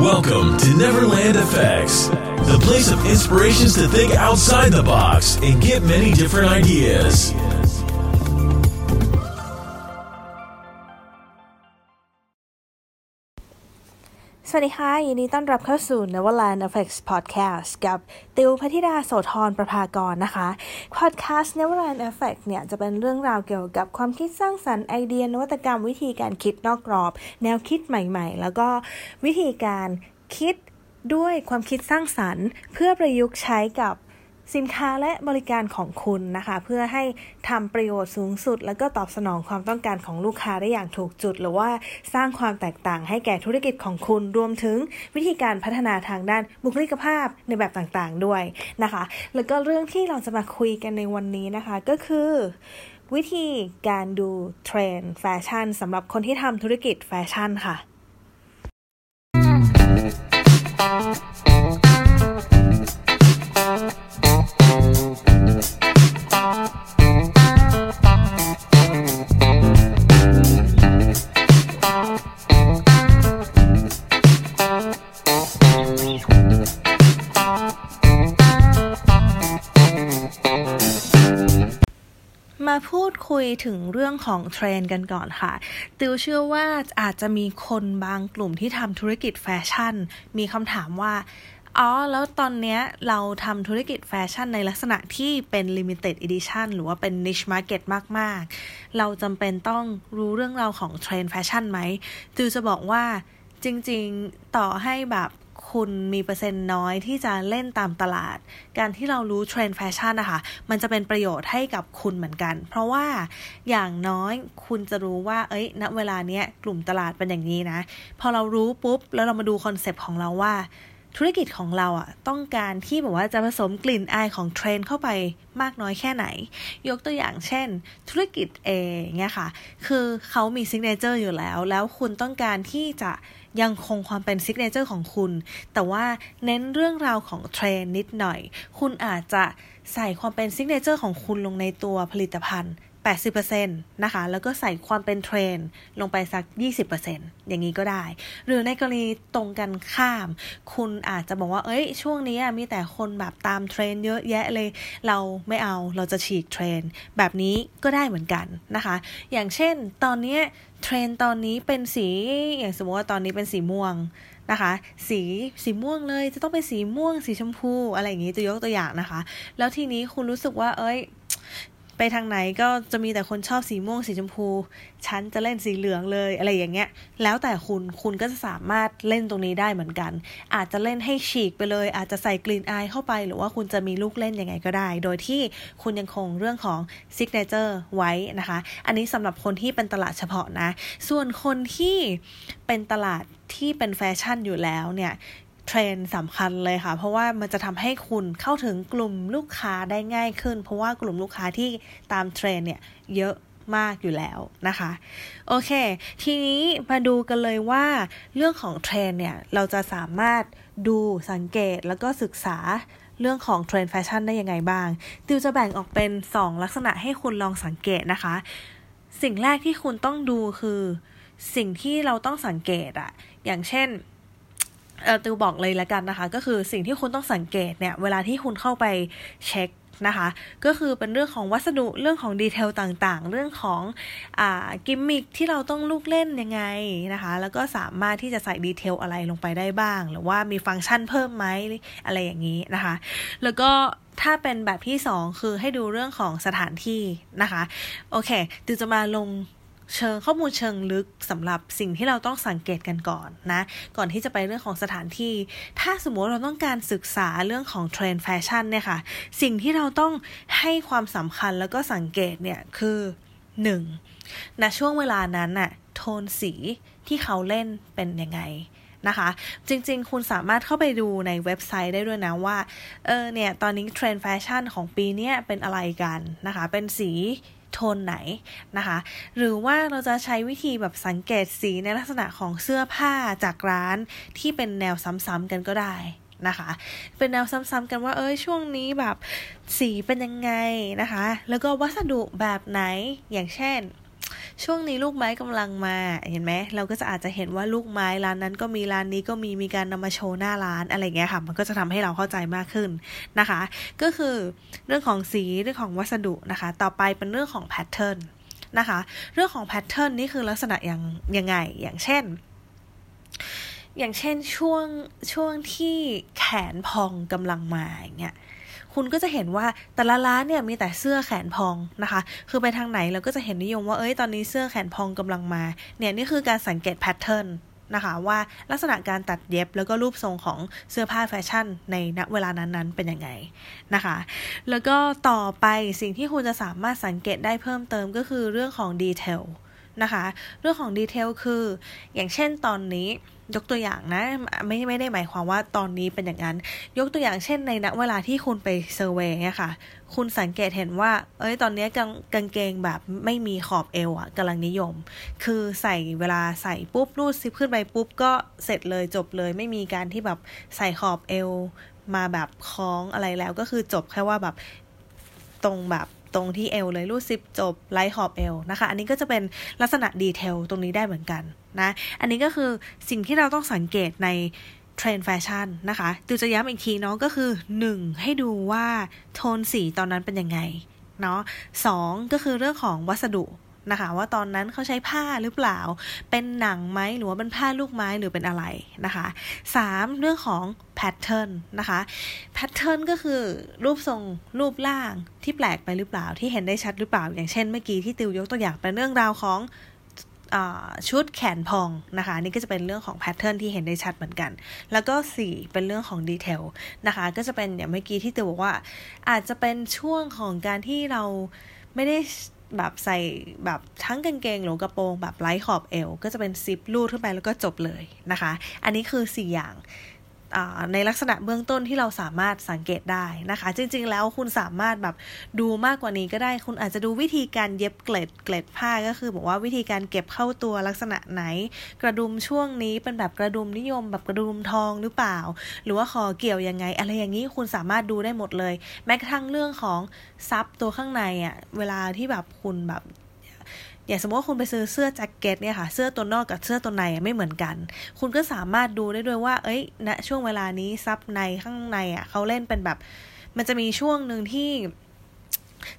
Welcome to Neverland Effects, the place of inspirations to think outside the box and get many different ideas. สวัสดีค่ะ ยินดีต้อนรับเข้าสู่ Neverland Effects Podcast กับติวพัทิดาโสธรประภากรนะคะ Podcast Neverland Effect เนี่ย จะเป็นเรื่องราวเกี่ยวกับความคิดสร้างสรรค์ไอเดียนวัตกรรมวิธีการคิดนอกกรอบ แนวคิดใหม่ๆ แล้วก็วิธีการคิดด้วยความคิดสร้างสรรค์ เพื่อประยุกต์ใช้กับ สินค้าและบริการของคุณนะคะ เพื่อให้ทำประโยชน์สูงสุด แล้วก็ตอบสนองความต้องการของลูกค้าได้อย่างถูกจุด หรือว่าสร้างความแตกต่างให้แก่ธุรกิจของคุณรวมถึงวิธีการพัฒนาทางด้านบุคลิกภาพในแบบต่างๆด้วยนะคะ แล้วก็เรื่องที่เราจะมาคุยกันในวันนี้นะคะก็คือวิธีการดูเทรนด์แฟชั่นสำหรับคนที่ทำธุรกิจแฟชั่นค่ะ ยถึงเรื่องของเทรนด์กันก่อนค่ะ ติวเชื่อว่าอาจจะมีคนบางกลุ่มที่ทำธุรกิจแฟชั่น มีคำถามว่าอ๋อ แล้วตอนนี้เราทำธุรกิจแฟชั่นในลักษณะที่เป็น limited edition หรือว่าเป็น niche market มาก ๆ เราจำเป็นต้องรู้เรื่องราวของเทรนด์แฟชั่นไหมติวจะบอกว่าจริง ๆ ต่อให้แบบ คุณมีเปอร์เซ็นต์น้อยที่จะเล่นตามตลาด การที่เรารู้เทรนด์แฟชั่นนะคะ มันจะเป็นประโยชน์ให้กับคุณเหมือนกัน เพราะว่าอย่างน้อยคุณจะรู้ว่า เอ้ย ณ เวลาเนี้ยกลุ่มตลาดเป็นอย่างนี้นะ พอเรารู้ปุ๊บ แล้วเรามาดูคอนเซปต์ของเราว่าธุรกิจของเราอะต้องการที่แบบว่าจะผสมกลิ่นอายของเทรนด์เข้าไปมากน้อยแค่ไหน ยกตัวอย่างเช่น ธุรกิจ A เงี้ยค่ะ คือเขามี signature อยู่แล้ว แล้วคุณต้องการที่จะ ยังคงความเป็น signature ของคุณ แต่ว่าเน้นเรื่องราวของเทรนด์นิดหน่อย คุณอาจจะใส่ความเป็น signature ของคุณลงในตัวผลิตภัณฑ์ 80%นะคะ แล้วก็ใส่ความเป็นเทรนด์ลงไปสัก 20%อย่างนี้ก็ได้ หรือในกรณีตรงกันข้าม คุณอาจจะบอกว่า เอ้ย ช่วงนี้มีแต่คนแบบตามเทรนด์เยอะแยะเลย เราไม่เอา เราจะฉีกเทรนด์แบบนี้ก็ได้เหมือนกันนะคะ อย่างเช่น ตอนนี้เทรนตอนนี้เป็นสี อย่างสมมติว่าตอนนี้เป็นสีม่วงนะคะ สีสีม่วงเลย จะต้องเป็นสีม่วง สีชมพู อะไรอย่างนี้ จะยกตัวอย่างนะคะ แล้วทีนี้คุณรู้สึกว่า เอ้ย ไปทางไหนก็จะมีแต่คนชอบสีม่วงสีชมพู ฉันจะเล่นสีเหลืองเลยอะไรอย่างเงี้ย แล้วแต่คุณคุณก็จะสามารถเล่นตรงนี้ได้เหมือนกัน อาจจะเล่นให้ฉีกไปเลย อาจจะใส่กลิ่นอายเข้าไป หรือว่าคุณจะมีลูกเล่นยังไงก็ได้ โดยที่คุณยังคงเรื่องของ signature ไว้นะคะ อันนี้สำหรับคนที่เป็นตลาดเฉพาะนะ ส่วนคนที่เป็นตลาดที่เป็นแฟชั่นอยู่แล้วเนี่ย เทรนด์สำคัญเลยค่ะ เพราะว่ามันจะทำให้คุณเข้าถึงกลุ่มลูกค้าได้ง่ายขึ้น เพราะว่ากลุ่มลูกค้าที่ตามเทรนด์เนี่ยเยอะมากอยู่แล้วนะคะ โอเค ทีนี้มาดูกันเลยว่าเรื่องของเทรนด์เนี่ย เราจะสามารถดูสังเกตแล้วก็ศึกษาเรื่องของเทรนด์แฟชั่นได้ยังไงบ้าง ติวจะแบ่งออกเป็น 2 ลักษณะให้คุณลองสังเกตนะคะ สิ่งแรกที่คุณต้องดูคือ สิ่งที่เราต้องสังเกตอะอย่างเช่น ติวบอกเลยละกันนะคะ ก็คือสิ่งที่คุณต้องสังเกตเนี่ย เวลาที่คุณเข้าไปเช็คนะคะ ก็คือเป็นเรื่องของวัสดุเรื่องของ detail ต่างๆ เรื่องของอ่ากิมมิคที่เราต้องลูกเล่นยังไงนะคะ แล้วก็สามารถที่จะใส่ detail อะไรลงไปได้บ้าง หรือว่ามีฟังก์ชันเพิ่มไหมอะไรอย่างนี้นะคะ แล้วก็ถ้าเป็นแบบที่ 2 คือให้ดูเรื่องของสถานที่นะคะ โอเคติวจะมาลง เชิงข้อมูลเชิงลึกสำหรับสิ่งที่เราต้องสังเกตกันก่อนนะ ก่อนที่จะไปเรื่องของสถานที่ ถ้าสมมติเราต้องการศึกษาเรื่องของเทรนด์แฟชั่นเนี่ยค่ะ สิ่งที่เราต้องให้ความสำคัญแล้วก็สังเกตเนี่ยคือ 1. ณช่วงเวลานั้นน่ะโทนสีที่เขาเล่นเป็นยังไงนะคะ จริงๆ คุณสามารถเข้าไปดูในเว็บไซต์ได้ด้วยนะว่า เออเนี่ย ตอนนี้เทรนด์แฟชั่นของปีนี้เป็นอะไรกันนะคะ เป็นสี โทนไหนนะคะ หรือว่าเราจะใช้วิธีแบบสังเกตสีในลักษณะของเสื้อผ้าจากร้านที่เป็นแนวซ้ำๆกันก็ได้นะคะ เป็นแนวซ้ำๆกันว่าเอ้ยช่วงนี้แบบสีเป็นยังไงนะคะ แล้วก็วัสดุแบบไหนอย่างเช่น ช่วงนี้ลูกไม้กำลังมา เห็นไหม เราก็จะอาจจะเห็นว่าลูกไม้ร้านนั้นก็มีร้านนี้ก็มีมีการนำมาโชว์หน้าร้านอะไรเงี้ยค่ะ มันก็จะทำให้เราเข้าใจมากขึ้นนะคะ ก็คือเรื่องของสีเรื่องของวัสดุนะคะ ต่อไปเป็นเรื่องของแพทเทิร์นนะคะ เรื่องของแพทเทิร์นนี่คือลักษณะอย่างยังไง อย่างเช่น อย่างเช่นช่วงช่วงที่แขนพองกำลังมาอย่างเงี้ย คุณก็จะเห็นว่าแต่ละร้านเนี่ยมีแต่เสื้อแขนพองนะคะ คือไปทางไหนเราก็จะเห็นนิยมว่าเอ้ยตอนนี้เสื้อแขนพองกำลังมา เนี่ยนี่คือการสังเกต pattern นะคะว่าลักษณะการตัดเย็บแล้วก็รูปทรงของเสื้อผ้าแฟชั่นในณเวลานั้นๆ เป็นยังไงนะคะ แล้วก็ต่อไปสิ่งที่คุณจะสามารถสังเกตได้เพิ่มเติมก็คือเรื่องของ detail นะคะ เรื่องของดีเทลคือ อย่างเช่นตอนนี้ยกตัวอย่างนะไม่ไม่ได้หมายความว่าตอนนี้เป็นอย่างนั้น ยกตัวอย่างเช่นในณเวลาที่คุณไปเซอร์เวยเนี่ยค่ะ คุณสังเกตเห็นว่า เอ้ยตอนนี้กางกางเกงแบบไม่มีขอบเอวอะกำลังนิยม คือใส่เวลาใส่ปุ๊บรูดซิปขึ้นไปปุ๊บก็เสร็จเลยจบเลยไม่มีการที่แบบใส่ขอบเอว มาแบบคล้องอะไรแล้วก็คือจบแค่ว่าแบบตรงแบบ ตรงที่เอวเลยรูดซิปจบไล่ขอบเอวนะคะ อันนี้ก็จะเป็นลักษณะ detail ตรงนี้ได้เหมือนกันนะ อันนี้ก็คือสิ่งที่เราต้องสังเกตในเทรนด์แฟชั่นนะคะติวจะย้ำอีกทีเนาะก็คือ 1. ให้ดูว่าโทนสีตอนนั้นเป็นยังไงเนาะ 2. ก็คือเรื่องของวัสดุ นะคะ ว่าตอนนั้นเขาใช้ผ้าหรือเปล่า เป็นหนังไหมหรือว่าเป็นผ้าลูกไม้หรือเป็นอะไรนะคะ 3. เรื่องของpattern นะคะ pattern ก็คือรูปทรงรูปร่างที่แปลกไปหรือเปล่า ที่เห็นได้ชัดหรือเปล่า อย่างเช่นเมื่อกี้ที่ติวยกตัวอย่างเป็นเรื่องราวของชุดแขนพองนะคะนี่ก็จะเป็นเรื่องของ pattern ที่เห็นได้ชัดเหมือนกัน แล้วก็ 4 เป็นเรื่องของ detail นะคะก็จะเป็นอย่างเมื่อกี้ที่ติวบอกว่า อาจจะเป็นช่วงของการที่เราไม่ได้ แบบใส่แบบทั้งกางเกงหรือกระโปรงแบบไร้ขอบเอว ก็จะเป็นซิปรูดขึ้นไปแล้วก็จบเลยนะคะ อันนี้คือ 4 อย่าง ในลักษณะเบื้องต้นที่เราสามารถสังเกตได้นะคะ จริง ๆ แล้วคุณสามารถแบบดูมากกว่านี้ก็ได้ คุณอาจจะดูวิธีการเย็บเกล็ดเกล็ดผ้าก็คือบอกว่าวิธีการเก็บเข้าตัวลักษณะไหน กระดุมช่วงนี้เป็นแบบกระดุมนิยม แบบกระดุมทองหรือเปล่า หรือว่าคอเกี่ยวยังไง อะไรอย่างนี้คุณสามารถดูได้หมดเลย แม้กระทั่งเรื่องของซับตัวข้างในอะ่ะเวลาที่แบบคุณแบบ อย่างสมมติว่าคุณไปซื้อเสื้อแจ็คเก็ตเนี่ยค่ะ เสื้อตัวนอกกับเสื้อตัวในไม่เหมือนกัน คุณก็สามารถดูได้ด้วยว่า เอ้ยณนะช่วงเวลานี้ซับในข้างในอะเขาเล่นเป็นแบบ มันจะมีช่วงหนึ่งที่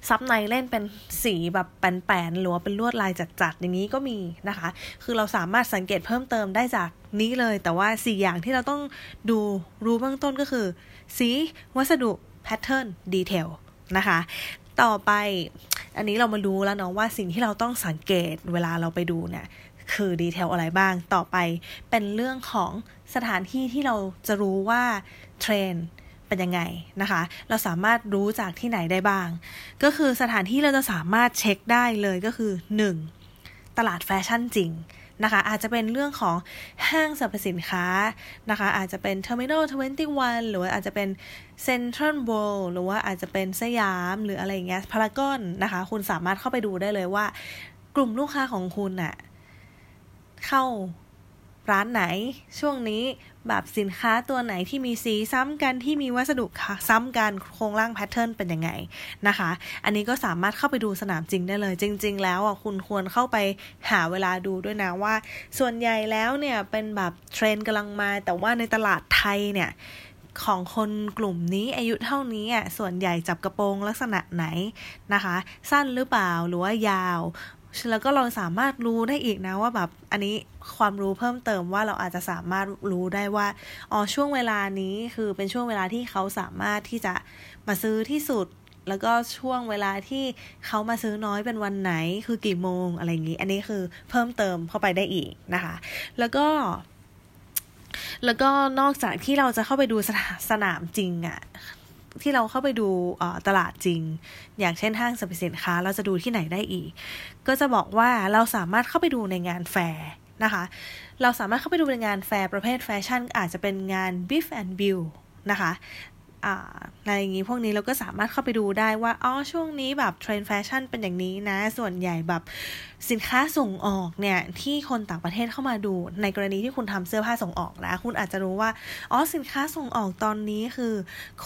ซับในเล่นเป็นสีแบบแปนๆหรือว่าเป็นลวดลายจัดๆอย่างนี้ก็มีนะคะ คือเราสามารถสังเกตเพิ่มเติมได้จากนี้เลย แต่ว่าสี่อย่างที่เราต้องดูรู้เบื้องต้นก็คือ สี วัสดุ pattern detail นะคะ ต่อไป อันนี้เรามารู้แล้วเนาะว่าสิ่งที่เราต้องสังเกตเวลาเราไปดูเนี่ยคือ detail อะไรบ้าง ต่อไปเป็นเรื่องของสถานที่ที่เราจะรู้ว่าเทรนด์เป็นยังไงนะคะ เราสามารถรู้จากที่ไหนได้บ้าง ก็คือสถานที่เราจะสามารถเช็คได้เลยก็คือ 1. ตลาดแฟชั่นจริง นะคะ อาจจะเป็นเรื่องของห้างสรรพสินค้านะคะ อาจจะเป็น Terminal 21 หรือว่าอาจจะเป็น Central World หรือว่าอาจจะเป็นสยามหรืออะไรเงี้ยพารากอนนะคะ คุณสามารถเข้าไปดูได้เลยว่า กลุ่มลูกค้าของคุณอะเข้า ร้านไหน ช่วงนี้แบบสินค้าตัวไหนที่มีสีซ้ำกันที่มีวัสดุซ้ำกันโครงร่างแพทเทิร์นเป็นยังไงนะคะ อันนี้ก็สามารถเข้าไปดูสนามจริงได้เลย จริง ๆ แล้วอะคุณควรเข้าไปหาเวลาดูด้วยนะว่า ส่วนใหญ่แล้วเนี่ยเป็นแบบเทรนกำลังมา แต่ว่าในตลาดไทยเนี่ยของคนกลุ่มนี้อายุเท่านี้อะส่วนใหญ่จับกระโปรงลักษณะไหนนะคะ สั้นหรือเปล่าหรือว่ายาว แล้วก็เราสามารถรู้ได้อีกนะว่าแบบอันนี้ความรู้เพิ่มเติมว่าเราอาจจะสามารถรู้ได้ว่าอ๋อช่วงเวลานี้คือเป็นช่วงเวลาที่เขาสามารถที่จะมาซื้อที่สุด แล้วก็ช่วงเวลาที่เขามาซื้อน้อยเป็นวันไหนคือกี่โมงอะไรอย่างนี้ อันนี้คือเพิ่มเติมเข้าไปได้อีกนะคะ แล้วก็แล้วก็นอกจากที่เราจะเข้าไปดูสนามจริงอะ ที่เราเข้าไปดูตลาดจริง อย่างเช่นห้างสรรพสินค้า เราจะดูที่ไหนได้อีก ก็จะบอกว่าเราสามารถเข้าไปดูในงานแฟร์นะคะ เราสามารถเข้าไปดูในงานแฟร์ประเภทแฟชั่นอาจจะเป็นงาน BIFF and BIL นะคะ อะไรอย่างนี้พวกนี้เราก็สามารถเข้าไปดูได้ว่าอ๋อช่วงนี้แบบเทรนด์แฟชั่นเป็นอย่างนี้นะ ส่วนใหญ่แบบสินค้าส่งออกเนี่ย ที่คนต่างประเทศเข้ามาดู ในกรณีที่คุณทำเสื้อผ้าส่งออกนะคุณอาจจะรู้ว่าอ๋อสินค้าส่งออกตอนนี้คือ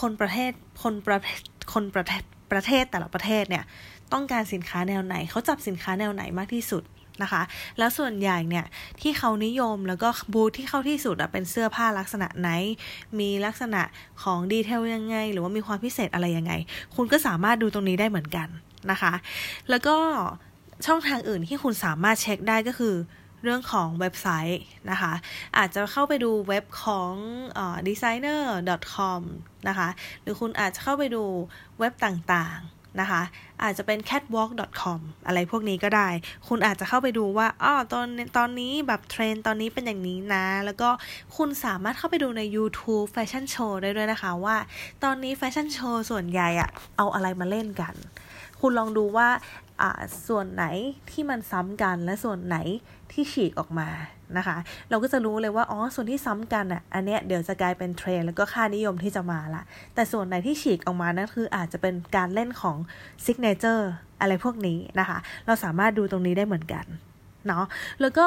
คนประเทศคนประเทศคนประเทศประเทศแต่ละประเทศเนี่ย ต้องการสินค้าแนวไหนเขาจับสินค้าแนวไหนมากที่สุด นะคะ แล้วส่วนใหญ่เนี่ยที่เขานิยมแล้วก็บูธที่เข้าที่สุดเป็นเสื้อผ้าลักษณะไหน มีลักษณะของดีเทลยังไง หรือว่ามีความพิเศษอะไรยังไง คุณก็สามารถดูตรงนี้ได้เหมือนกันนะคะ แล้วก็ช่องทางอื่นที่คุณสามารถเช็คได้ก็คือเรื่องของเว็บไซต์นะคะ อาจจะเข้าไปดูเว็บของ designer.com นะคะ หรือคุณอาจจะเข้าไปดูเว็บต่างๆ นะคะ อาจจะเป็น catwalk.com อะไรพวกนี้ก็ได้ คุณอาจจะเข้าไปดูว่าอ๋อตอนตอนนี้แบบเทรนด์ตอนนี้เป็นอย่างนี้นะ แล้วก็คุณสามารถเข้าไปดูใน YouTube แฟชั่นโชว์ได้ด้วยนะคะว่า ตอนนี้แฟชั่นโชว์ส่วนใหญ่อะเอาอะไรมาเล่นกัน คุณลองดูว่าส่วนไหนที่มันซ้ำกันและส่วนไหนที่ฉีกออกมานะคะ เราก็จะรู้เลยว่าอ๋อส่วนที่ซ้ำกันอะอันเนี้ยเดี๋ยวจะกลายเป็นเทรนด์แล้วก็ค่านิยมที่จะมาละแต่ส่วนไหนที่ฉีกออกมานั่นคืออาจจะเป็นการเล่นของ signatureอะไรพวกนี้นะคะ เราสามารถดูตรงนี้ได้เหมือนกัน เนาะแล้วก็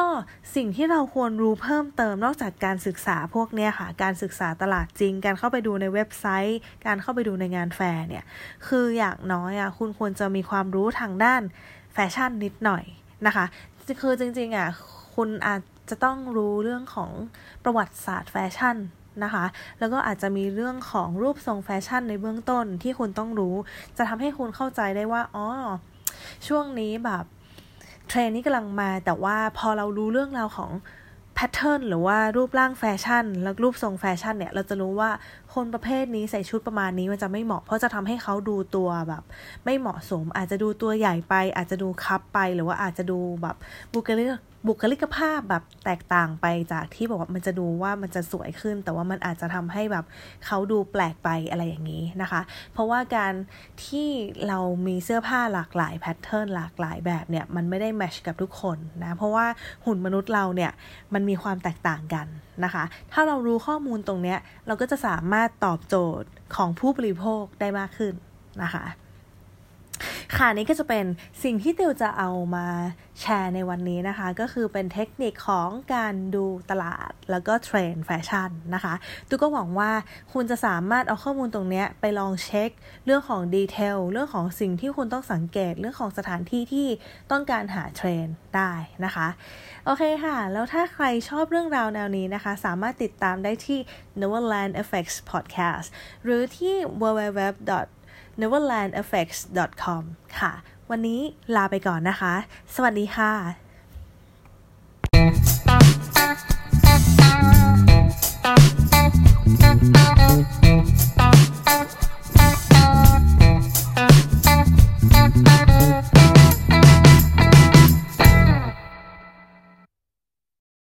สิ่งที่เราควรรู้เพิ่มเติมนอกจากการศึกษาพวกเนี้ยค่ะ การศึกษาตลาดจริง การเข้าไปดูในเว็บไซต์ การเข้าไปดูในงานแฟร์เนี่ย คืออย่างน้อยอะคุณควรจะมีความรู้ทางด้านแฟชั่นนิดหน่อยนะคะคือจริงๆอะคุณอาจจะต้องรู้เรื่องของประวัติศาสตร์แฟชั่นนะคะ แล้วก็อาจจะมีเรื่องของรูปทรงแฟชั่นในเบื้องต้นที่คุณต้องรู้ จะทำให้คุณเข้าใจได้ว่า อ๋อ ช่วงนี้แบบ เทรนด์นี้กำลังมาแต่ว่าพอเรารู้เรื่องราวของ pattern หรือว่ารูปร่างแฟชั่น และรูปทรงแฟชั่นเนี่ย เราจะรู้ว่าคนประเภทนี้ใส่ชุดประมาณนี้มันจะไม่เหมาะ เพราะจะทำให้เขาดูตัวแบบ ไม่เหมาะสม อาจจะดูตัวใหญ่ไป อาจจะดูคับไป หรือว่าอาจจะดูแบบบุคลิก บุคลิกภาพแบบแตกต่างไปจากที่บอกว่ามันจะดูว่ามันจะสวยขึ้น แต่ว่ามันอาจจะทำให้แบบเขาดูแปลกไปอะไรอย่างนี้นะคะ เพราะว่าการที่เรามีเสื้อผ้าหลากหลายแพทเทิร์นหลากหลายแบบเนี่ยมันไม่ได้แมชกับทุกคนนะเพราะว่าหุ่นมนุษย์เราเนี่ยมันมีความแตกต่างกันนะคะ ถ้าเรารู้ข้อมูลตรงเนี้ยเราก็จะสามารถตอบโจทย์ของผู้บริโภคได้มากขึ้นนะคะ ค่ะนี่ก็จะเป็นสิ่งที่ติวจะเอามาแชร์ในวันนี้นะคะ ก็คือเป็นเทคนิคของการดูตลาดแล้วก็เทรนด์แฟชั่นนะคะติวก็หวังว่าคุณจะสามารถเอาข้อมูลตรงนี้ไปลองเช็ค เรื่องของ detail เรื่องของสิ่งที่คุณต้องสังเกตเรื่องของสถานที่ที่ต้องการหาเทรนด์ได้นะคะ โอเคค่ะ แล้วถ้าใครชอบเรื่องราวแนวนี้นะคะ สามารถติดตามได้ที่ Neverland Effects Podcast หรือที่ www neverlandeffects.com ค่ะ วันนี้ลาไปก่อนนะคะ สวัสดีค่ะ Thank you.